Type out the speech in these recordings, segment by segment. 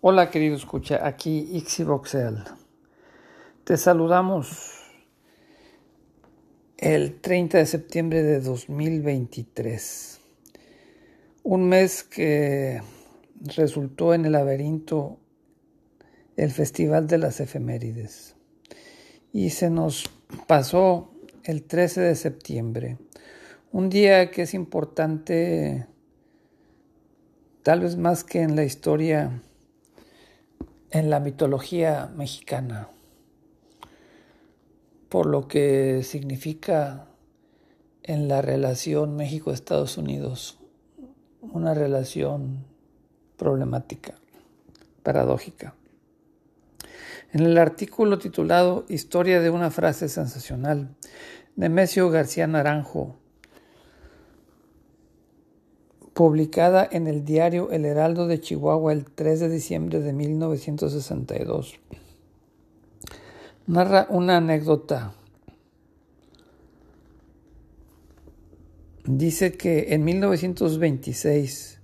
Hola querido escucha, aquí Ixivoxel. Te saludamos el 30 de septiembre de 2023. Un mes que resultó en el laberinto el Festival de las Efemérides. Y se nos pasó el 13 de septiembre. Un día que es importante, tal vez más que en la historia en la mitología mexicana, por lo que significa en la relación México-Estados Unidos, una relación problemática, paradójica. En el artículo titulado Historia de una frase sensacional, Nemesio García Naranjo publicada en el diario El Heraldo de Chihuahua el 3 de diciembre de 1962. Narra una anécdota. Dice que en 1926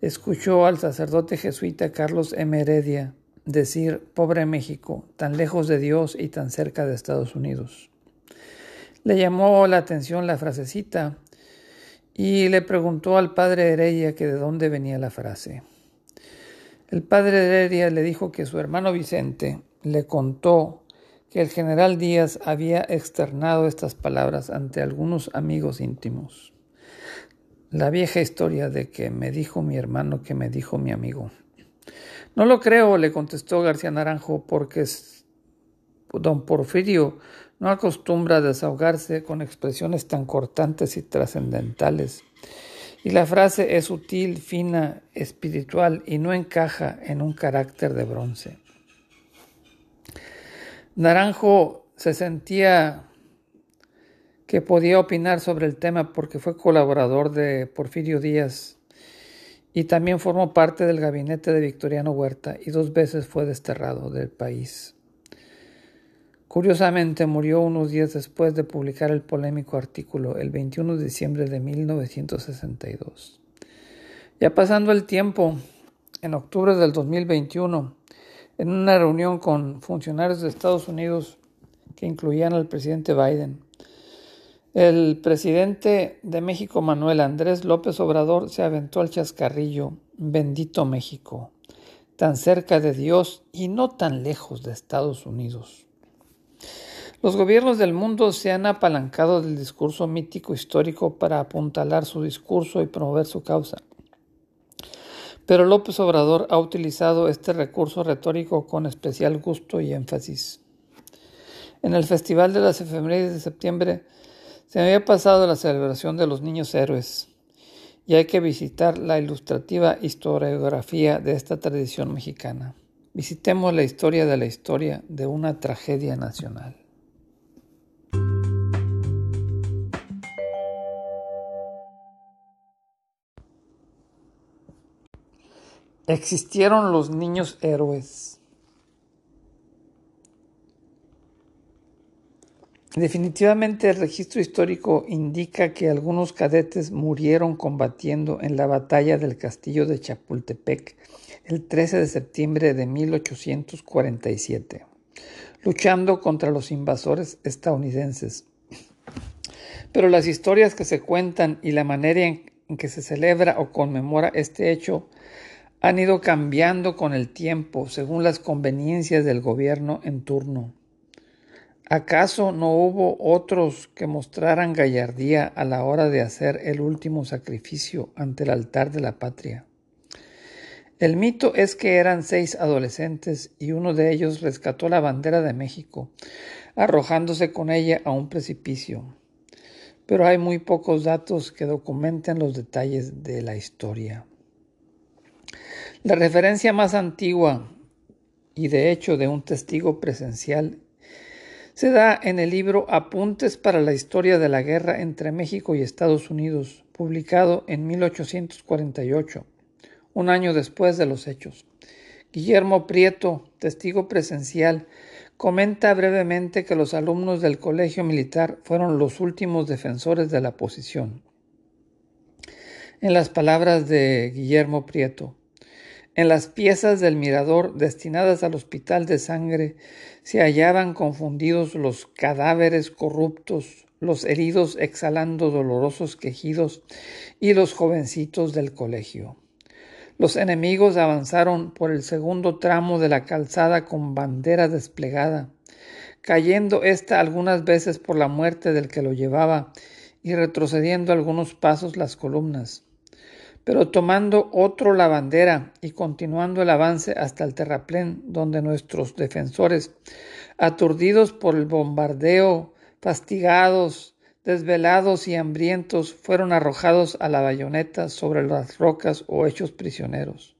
escuchó al sacerdote jesuita Carlos M. Heredia decir, pobre México, tan lejos de Dios y tan cerca de Estados Unidos. Le llamó la atención la frasecita y le preguntó al padre Heredia que de dónde venía la frase. El padre Heredia le dijo que su hermano Vicente le contó que el general Díaz había externado estas palabras ante algunos amigos íntimos. La vieja historia de que me dijo mi hermano que me dijo mi amigo. No lo creo, le contestó García Naranjo, porque don Porfirio no acostumbra desahogarse con expresiones tan cortantes y trascendentales. Y la frase es sutil, fina, espiritual y no encaja en un carácter de bronce. Naranjo se sentía que podía opinar sobre el tema porque fue colaborador de Porfirio Díaz y también formó parte del gabinete de Victoriano Huerta y dos veces fue desterrado del país. Curiosamente murió unos días después de publicar el polémico artículo, el 21 de diciembre de 1962. Ya pasando el tiempo, en octubre del 2021, en una reunión con funcionarios de Estados Unidos que incluían al presidente Biden, el presidente de México, Manuel Andrés López Obrador, se aventó al chascarrillo, bendito México, tan cerca de Dios y no tan lejos de Estados Unidos. Los gobiernos del mundo se han apalancado del discurso mítico histórico para apuntalar su discurso y promover su causa. Pero López Obrador ha utilizado este recurso retórico con especial gusto y énfasis. En el Festival de las Efemérides de septiembre se había pasado la celebración de los niños héroes y hay que visitar la ilustrativa historiografía de esta tradición mexicana. Visitemos la historia de la historia de una tragedia nacional. Existieron los niños héroes. Definitivamente el registro histórico indica que algunos cadetes murieron combatiendo en la batalla del castillo de Chapultepec el 13 de septiembre de 1847, luchando contra los invasores estadounidenses. Pero las historias que se cuentan y la manera en que se celebra o conmemora este hecho han ido cambiando con el tiempo según las conveniencias del gobierno en turno. ¿Acaso no hubo otros que mostraran gallardía a la hora de hacer el último sacrificio ante el altar de la patria? El mito es que eran seis adolescentes y uno de ellos rescató la bandera de México, arrojándose con ella a un precipicio. Pero hay muy pocos datos que documenten los detalles de la historia. La referencia más antigua y de hecho de un testigo presencial se da en el libro Apuntes para la Historia de la Guerra entre México y Estados Unidos, publicado en 1848, un año después de los hechos. Guillermo Prieto, testigo presencial, comenta brevemente que los alumnos del Colegio Militar fueron los últimos defensores de la posición. En las palabras de Guillermo Prieto, En las piezas del mirador destinadas al hospital de sangre se hallaban confundidos los cadáveres corruptos, los heridos exhalando dolorosos quejidos y los jovencitos del colegio. Los enemigos avanzaron por el segundo tramo de la calzada con bandera desplegada, cayendo ésta algunas veces por la muerte del que lo llevaba y retrocediendo algunos pasos las columnas pero tomando otro la bandera y continuando el avance hasta el terraplén donde nuestros defensores, aturdidos por el bombardeo, fastigados, desvelados y hambrientos, fueron arrojados a la bayoneta sobre las rocas o hechos prisioneros,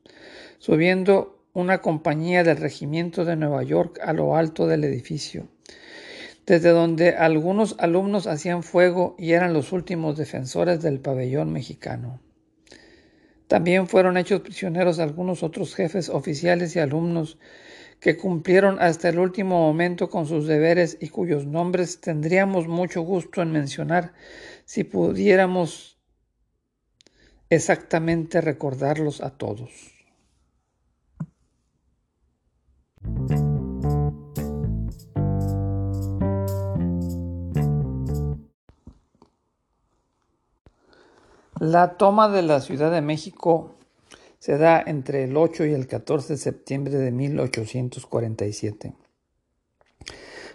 subiendo una compañía del regimiento de Nueva York a lo alto del edificio, desde donde algunos alumnos hacían fuego y eran los últimos defensores del pabellón mexicano. También fueron hechos prisioneros algunos otros jefes oficiales y alumnos que cumplieron hasta el último momento con sus deberes y cuyos nombres tendríamos mucho gusto en mencionar si pudiéramos exactamente recordarlos a todos. La toma de la Ciudad de México se da entre el 8 y el 14 de septiembre de 1847.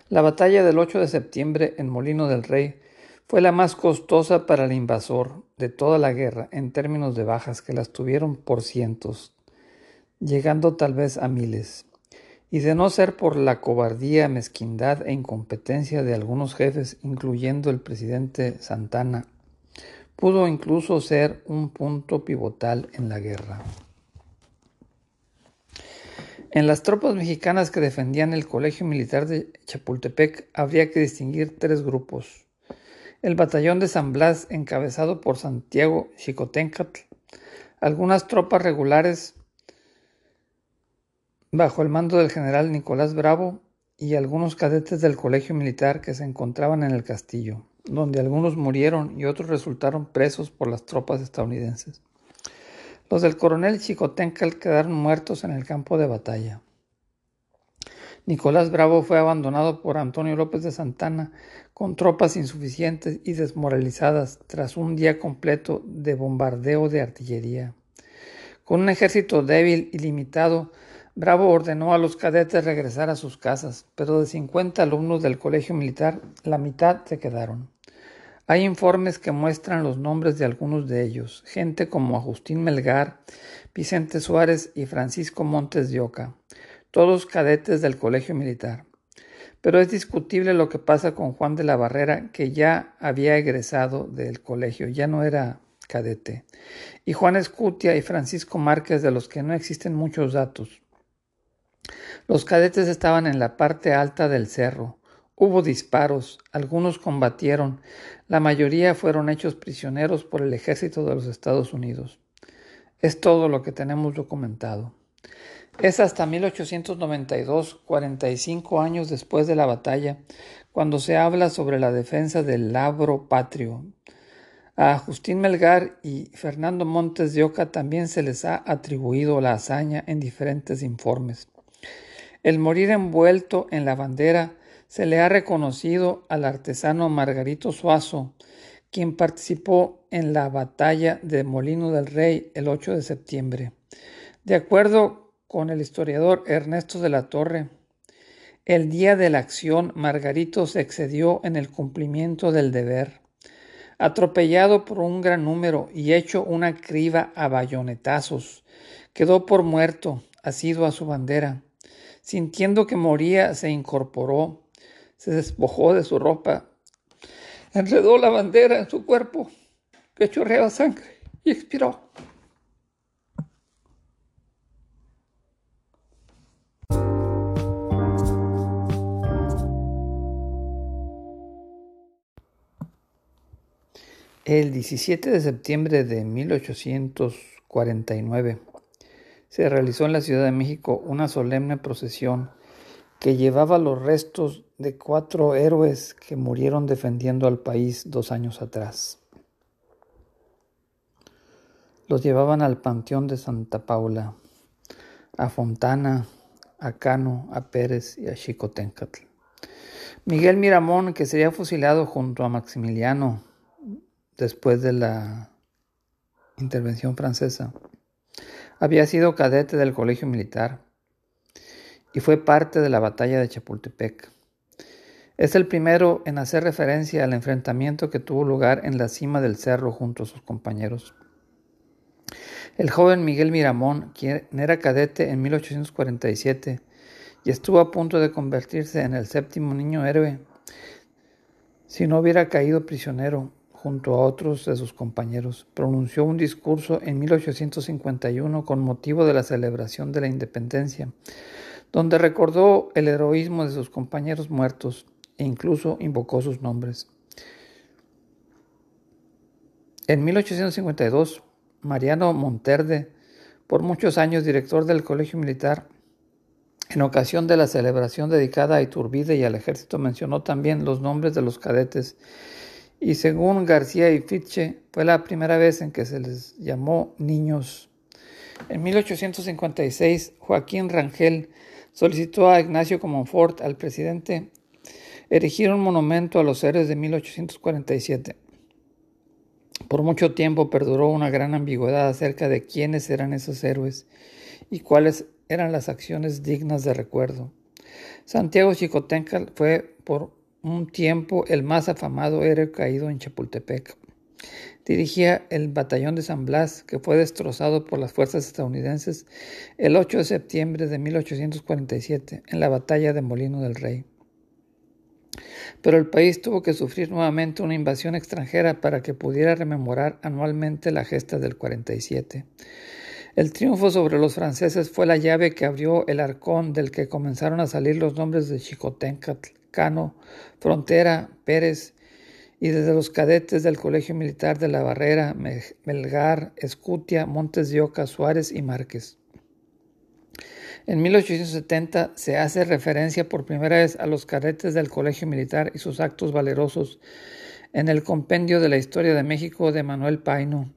La batalla del 8 de septiembre en Molino del Rey fue la más costosa para el invasor de toda la guerra en términos de bajas que las tuvieron por cientos, llegando tal vez a miles. Y de no ser por la cobardía, mezquindad e incompetencia de algunos jefes, incluyendo el presidente Santana pudo incluso ser un punto pivotal en la guerra. En las tropas mexicanas que defendían el Colegio Militar de Chapultepec habría que distinguir tres grupos. El batallón de San Blas, encabezado por Santiago Xicoténcatl, algunas tropas regulares bajo el mando del general Nicolás Bravo y algunos cadetes del Colegio Militar que se encontraban en el castillo donde algunos murieron y otros resultaron presos por las tropas estadounidenses. Los del coronel Chicotencal quedaron muertos en el campo de batalla. Nicolás Bravo fue abandonado por Antonio López de Santana con tropas insuficientes y desmoralizadas tras un día completo de bombardeo de artillería. Con un ejército débil y limitado, Bravo ordenó a los cadetes regresar a sus casas, pero de 50 alumnos del colegio militar, la mitad se quedaron. Hay informes que muestran los nombres de algunos de ellos, gente como Agustín Melgar, Vicente Suárez y Francisco Montes de Oca, todos cadetes del colegio militar. Pero es discutible lo que pasa con Juan de la Barrera, que ya había egresado del colegio, ya no era cadete, y Juan Escutia y Francisco Márquez, de los que no existen muchos datos. Los cadetes estaban en la parte alta del cerro. Hubo disparos, algunos combatieron, la mayoría fueron hechos prisioneros por el ejército de los Estados Unidos. Es todo lo que tenemos documentado. Es hasta 1892, 45 años después de la batalla, cuando se habla sobre la defensa del labro patrio. A Justín Melgar y Fernando Montes de Oca también se les ha atribuido la hazaña en diferentes informes. El morir envuelto en la bandera se le ha reconocido al artesano Margarito Suazo, quien participó en la batalla de Molino del Rey el 8 de septiembre. De acuerdo con el historiador Ernesto de la Torre, el día de la acción Margarito se excedió en el cumplimiento del deber. Atropellado por un gran número y hecho una criba a bayonetazos, quedó por muerto, asido a su bandera. Sintiendo que moría, se incorporó, se despojó de su ropa, enredó la bandera en su cuerpo, que chorreaba sangre, y expiró. El 17 de septiembre de 1849 se realizó en la Ciudad de México una solemne procesión que llevaba los restos de cuatro héroes que murieron defendiendo al país dos años atrás. Los llevaban al Panteón de Santa Paula. a Fontana, a Cano, a Pérez y a Xicoténcatl. Miguel Miramón, que sería fusilado junto a Maximiliano después de la intervención francesa, había sido cadete del colegio militar y fue parte de la batalla de Chapultepec. Es el primero en hacer referencia al enfrentamiento que tuvo lugar en la cima del cerro junto a sus compañeros. El joven Miguel Miramón, quien era cadete en 1847, y estuvo a punto de convertirse en el séptimo niño héroe si no hubiera caído prisionero junto a otros de sus compañeros. Pronunció un discurso en 1851 con motivo de la celebración de la independencia, donde recordó el heroísmo de sus compañeros muertos e incluso invocó sus nombres. En 1852, Mariano Monterde, por muchos años director del Colegio Militar, en ocasión de la celebración dedicada a Iturbide y al ejército mencionó también los nombres de los cadetes y según García y Fitche fue la primera vez en que se les llamó niños. En 1856 Joaquín Rangel solicitó a Ignacio Comonfort, al presidente, erigir un monumento a los héroes de 1847. Por mucho tiempo perduró una gran ambigüedad acerca de quiénes eran esos héroes y cuáles eran las acciones dignas de recuerdo. Santiago Chicotencal fue por un tiempo el más afamado héroe caído en Chapultepec. Dirigía el batallón de San Blas, que fue destrozado por las fuerzas estadounidenses el 8 de septiembre de 1847 en la batalla de Molino del Rey. Pero el país tuvo que sufrir nuevamente una invasión extranjera para que pudiera rememorar anualmente la gesta del 47. El triunfo sobre los franceses fue la llave que abrió el arcón del que comenzaron a salir los nombres de Chicotencatl, Cano, Frontera, Pérez y desde los cadetes del Colegio Militar de la Barrera, Melgar, Escutia, Montes de Oca, Suárez y Márquez. En 1870 se hace referencia por primera vez a los cadetes del Colegio Militar y sus actos valerosos en el Compendio de la Historia de México de Manuel Paino,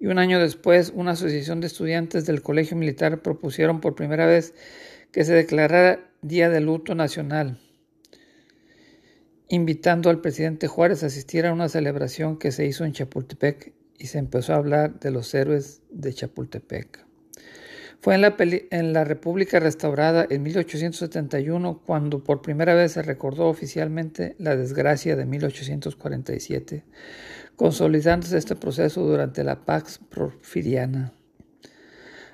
y un año después una asociación de estudiantes del Colegio Militar propusieron por primera vez que se declarara Día de Luto Nacional, invitando al presidente Juárez a asistir a una celebración que se hizo en Chapultepec y se empezó a hablar de los héroes de Chapultepec. Fue en la, República restaurada en 1871 cuando por primera vez se recordó oficialmente la desgracia de 1847, consolidándose este proceso durante la Pax Porfiriana.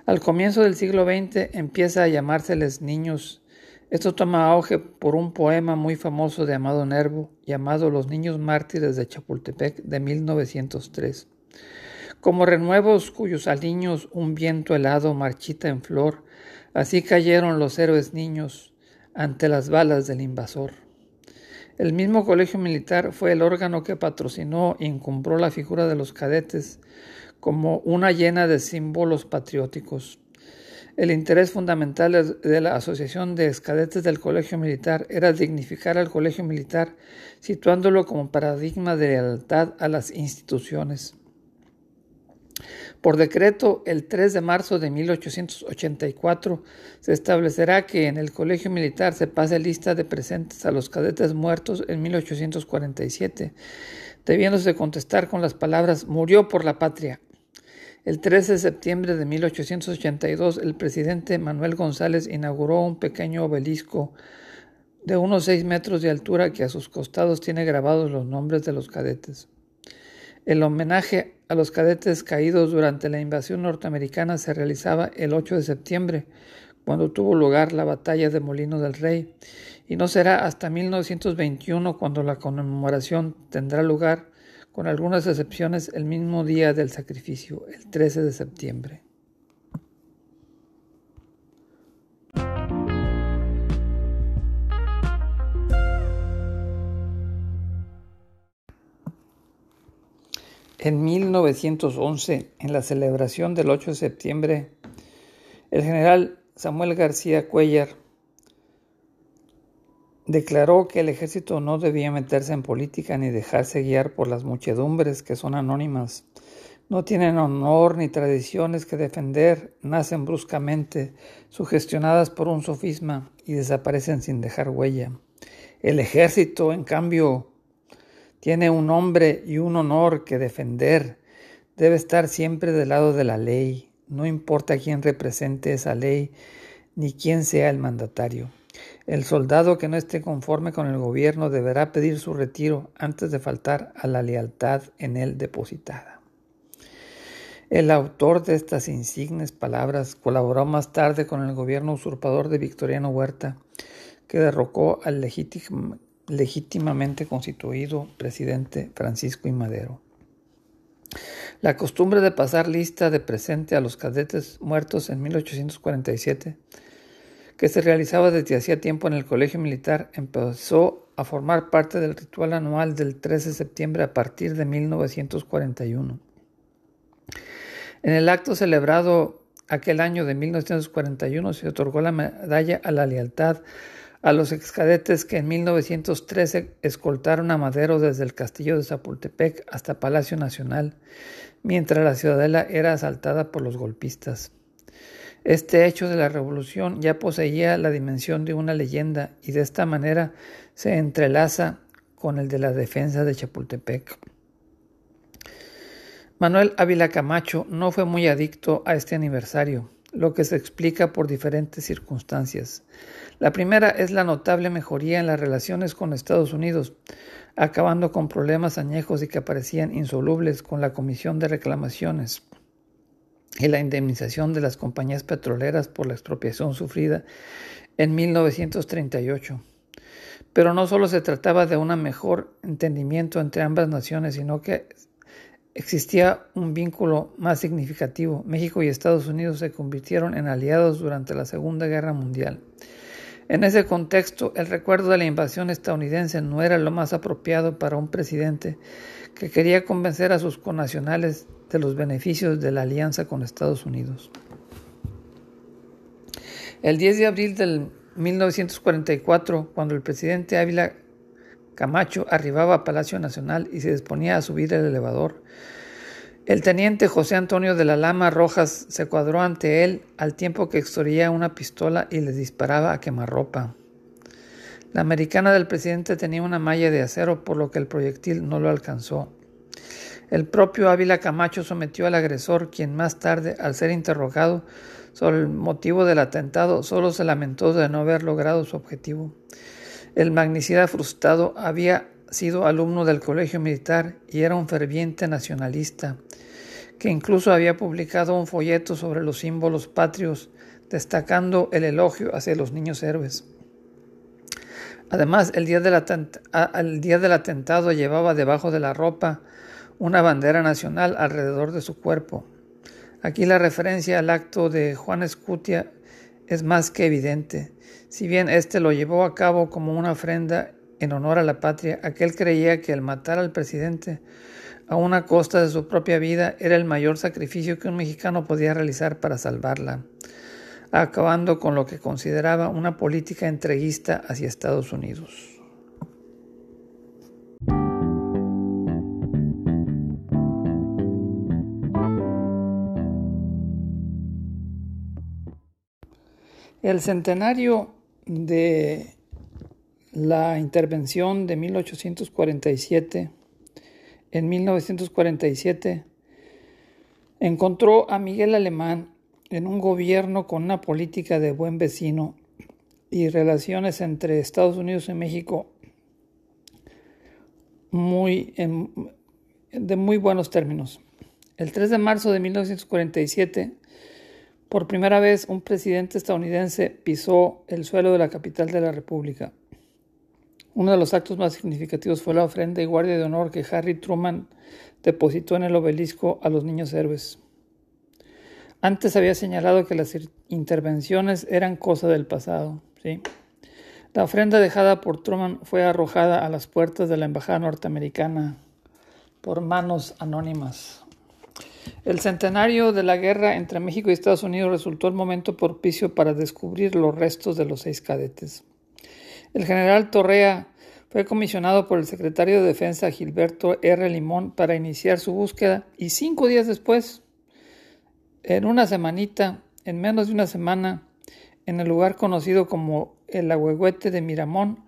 Al comienzo del siglo XX empieza a llamárseles niños. Esto toma auge por un poema muy famoso de Amado Nervo llamado Los Niños Mártires de Chapultepec de 1903. Como renuevos cuyos aliños un viento helado marchita en flor, así cayeron los héroes niños ante las balas del invasor. El mismo colegio militar fue el órgano que patrocinó e encumbró la figura de los cadetes como una llena de símbolos patrióticos. El interés fundamental de la Asociación de Cadetes del Colegio Militar era dignificar al Colegio Militar, situándolo como paradigma de lealtad a las instituciones. Por decreto, el 3 de marzo de 1884 se establecerá que en el Colegio Militar se pase lista de presentes a los cadetes muertos en 1847, debiéndose contestar con las palabras murió por la patria. El 13 de septiembre de 1882, el presidente Manuel González inauguró un pequeño obelisco de unos seis metros de altura que a sus costados tiene grabados los nombres de los cadetes. El homenaje a los cadetes caídos durante la invasión norteamericana se realizaba el 8 de septiembre, cuando tuvo lugar la batalla de Molino del Rey, y no será hasta 1921 cuando la conmemoración tendrá lugar, con algunas excepciones, el mismo día del sacrificio, el 13 de septiembre. En 1911, en la celebración del 8 de septiembre, el general Samuel García Cuellar declaró que el ejército no debía meterse en política ni dejarse guiar por las muchedumbres que son anónimas, No tienen honor ni tradiciones que defender, nacen bruscamente, sugestionadas por un sofisma y desaparecen sin dejar huella. El ejército, en cambio, tiene un nombre y un honor que defender. Debe estar siempre del lado de la ley, no importa quién represente esa ley ni quién sea el mandatario. El soldado que no esté conforme con el gobierno deberá pedir su retiro antes de faltar a la lealtad en él depositada. El autor de estas insignes palabras colaboró más tarde con el gobierno usurpador de Victoriano Huerta, que derrocó al legítimamente constituido presidente Francisco I. Madero. La costumbre de pasar lista de presente a los cadetes muertos en 1847, que se realizaba desde hacía tiempo en el Colegio Militar, empezó a formar parte del ritual anual del 13 de septiembre a partir de 1941. En el acto celebrado aquel año de 1941 se otorgó la medalla a la lealtad a los excadetes que en 1913 escoltaron a Madero desde el castillo de Zapultepec hasta Palacio Nacional, mientras la ciudadela era asaltada por los golpistas. Este hecho de la revolución ya poseía la dimensión de una leyenda y de esta manera se entrelaza con el de la defensa de Chapultepec. Manuel Ávila Camacho no fue muy adicto a este aniversario, lo que se explica por diferentes circunstancias. La primera es la notable mejoría en las relaciones con Estados Unidos, acabando con problemas añejos y que aparecían insolubles con la Comisión de Reclamaciones y la indemnización de las compañías petroleras por la expropiación sufrida en 1938. Pero no solo se trataba de un mejor entendimiento entre ambas naciones, sino que existía un vínculo más significativo. México y Estados Unidos se convirtieron en aliados durante la Segunda Guerra Mundial. En ese contexto, el recuerdo de la invasión estadounidense no era lo más apropiado para un presidente que quería convencer a sus connacionales de los beneficios de la alianza con Estados Unidos. El 10 de abril del 1944, cuando el presidente Ávila Camacho arribaba a Palacio Nacional y se disponía a subir el elevador. El teniente José Antonio de la Lama Rojas se cuadró ante él al tiempo que extoría una pistola y le disparaba a quemarropa. La americana del presidente tenía una malla de acero, por lo que el proyectil no lo alcanzó. El propio Ávila Camacho sometió al agresor, quien más tarde, al ser interrogado sobre el motivo del atentado, solo se lamentó de no haber logrado su objetivo. El magnicida frustrado había sido alumno del colegio militar y era un ferviente nacionalista, que incluso había publicado un folleto sobre los símbolos patrios, destacando el elogio hacia los niños héroes. Además, el día, del atentado llevaba debajo de la ropa una bandera nacional alrededor de su cuerpo. Aquí la referencia al acto de Juan Escutia es más que evidente. Si bien éste lo llevó a cabo como una ofrenda en honor a la patria, aquel creía que el matar al presidente a una costa de su propia vida era el mayor sacrificio que un mexicano podía realizar para salvarla, acabando con lo que consideraba una política entreguista hacia Estados Unidos. El centenario de la intervención de 1847, en 1947, encontró a Miguel Alemán en un gobierno con una política de buen vecino y relaciones entre Estados Unidos y México muy de muy buenos términos. El 3 de marzo de 1947 por primera vez, un presidente estadounidense pisó el suelo de la capital de la República. Uno de los actos más significativos fue la ofrenda y guardia de honor que Harry Truman depositó en el obelisco a los niños héroes. Antes había señalado que las intervenciones eran cosa del pasado. ¿sí? La ofrenda dejada por Truman fue arrojada a las puertas de la embajada norteamericana por manos anónimas. El centenario de la guerra entre México y Estados Unidos resultó el momento propicio para descubrir los restos de los seis cadetes. El general Torrea fue comisionado por el secretario de Defensa Gilberto R. Limón para iniciar su búsqueda y cinco días después, en una semanita, en menos de una semana, en el lugar conocido como el Agüehuete de Miramón,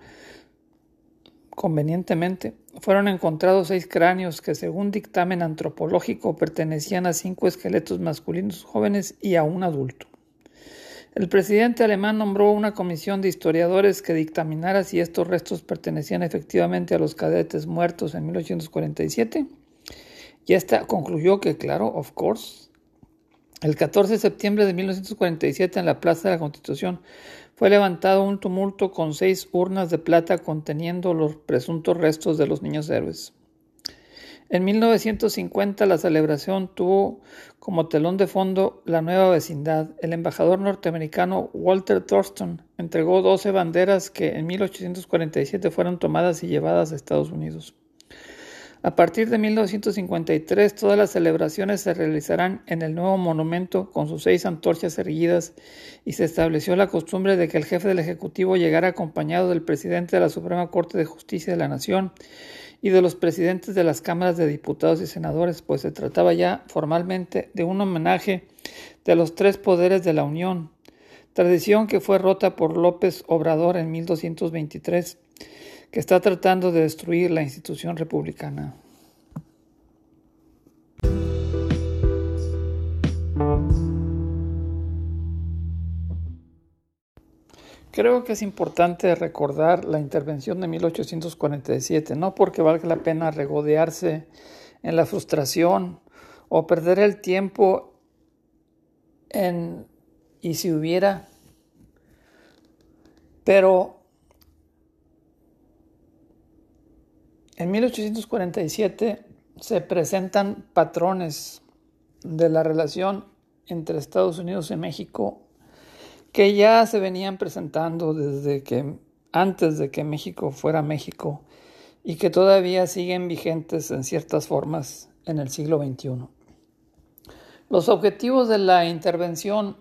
convenientemente, fueron encontrados seis cráneos que, según dictamen antropológico, pertenecían a cinco esqueletos masculinos jóvenes y a un adulto. El presidente alemán nombró una comisión de historiadores que dictaminara si estos restos pertenecían efectivamente a los cadetes muertos en 1847 y esta concluyó que, claro, of course, el 14 de septiembre de 1947 en la Plaza de la Constitución fue levantado un tumulto con seis urnas de plata conteniendo los presuntos restos de los niños héroes. En 1950 la celebración tuvo como telón de fondo la nueva vecindad. El embajador norteamericano Walter Thurston entregó 12 banderas que en 1847 fueron tomadas y llevadas a Estados Unidos. A partir de 1953 todas las celebraciones se realizarán en el nuevo monumento con sus seis antorchas erguidas y se estableció la costumbre de que el jefe del Ejecutivo llegara acompañado del presidente de la Suprema Corte de Justicia de la Nación y de los presidentes de las cámaras de diputados y senadores, pues se trataba ya formalmente de un homenaje de los tres poderes de la Unión, tradición que fue rota por López Obrador en 1223, que está tratando de destruir la institución republicana. Creo que es importante recordar la intervención de 1847, no porque valga la pena regodearse en la frustración o perder el tiempo en y si hubiera, pero en 1847 se presentan patrones de la relación entre Estados Unidos y México que ya se venían presentando desde que antes de que México fuera México y que todavía siguen vigentes en ciertas formas en el siglo XXI. Los objetivos de la intervención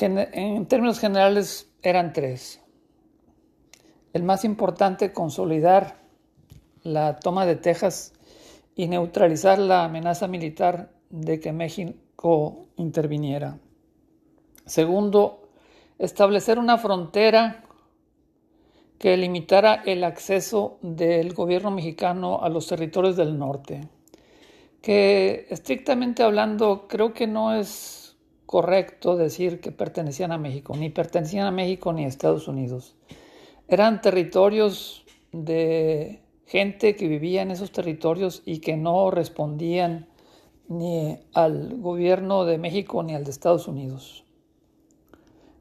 en términos generales eran tres. El más importante, consolidar la toma de Texas y neutralizar la amenaza militar de que México interviniera. Segundo, establecer una frontera que limitara el acceso del gobierno mexicano a los territorios del norte, que estrictamente hablando creo que no es correcto decir que pertenecían a México, ni pertenecían a México ni a Estados Unidos. Eran territorios de gente que vivía en esos territorios y que no respondían ni al gobierno de México ni al de Estados Unidos.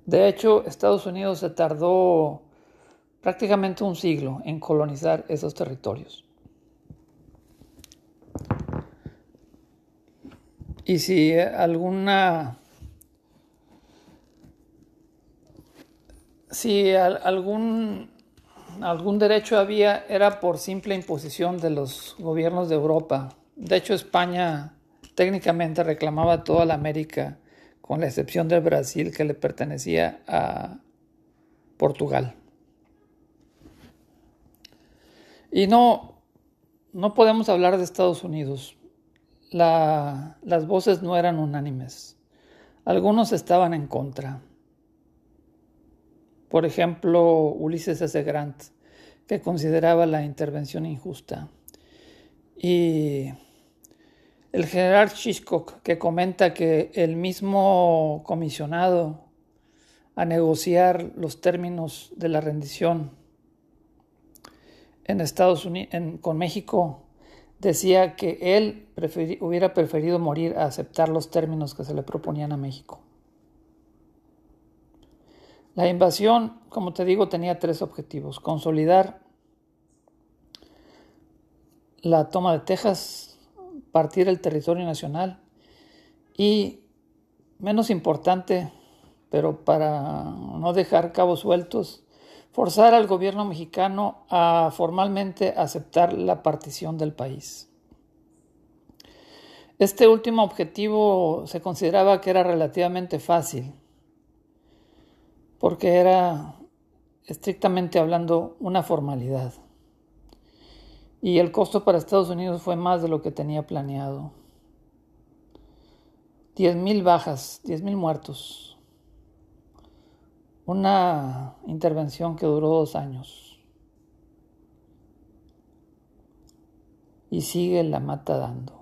De hecho, Estados Unidos se tardó prácticamente un siglo en colonizar esos territorios. Y si alguna si algún algún derecho había era por simple imposición de los gobiernos de Europa. De hecho, España técnicamente reclamaba toda la América, con la excepción del Brasil que le pertenecía a Portugal. Y no, no podemos hablar de Estados Unidos. las voces no eran unánimes. Algunos estaban en contra. Por ejemplo, Ulises S. Grant, que consideraba la intervención injusta. Y el general Hitchcock que comenta que el mismo comisionado a negociar los términos de la rendición en Estados Unidos, con México, decía que él hubiera preferido morir a aceptar los términos que se le proponían a México. La invasión, como te digo, tenía tres objetivos. Consolidar la toma de Texas partir el territorio nacional y, menos importante, pero para no dejar cabos sueltos, forzar al gobierno mexicano a formalmente aceptar la partición del país. Este último objetivo se consideraba que era relativamente fácil, porque era estrictamente hablando, una formalidad. Y el costo para Estados Unidos fue más de lo que tenía planeado. 10.000 bajas, 10.000 muertos. Una intervención que duró dos años. Y sigue la mata dando.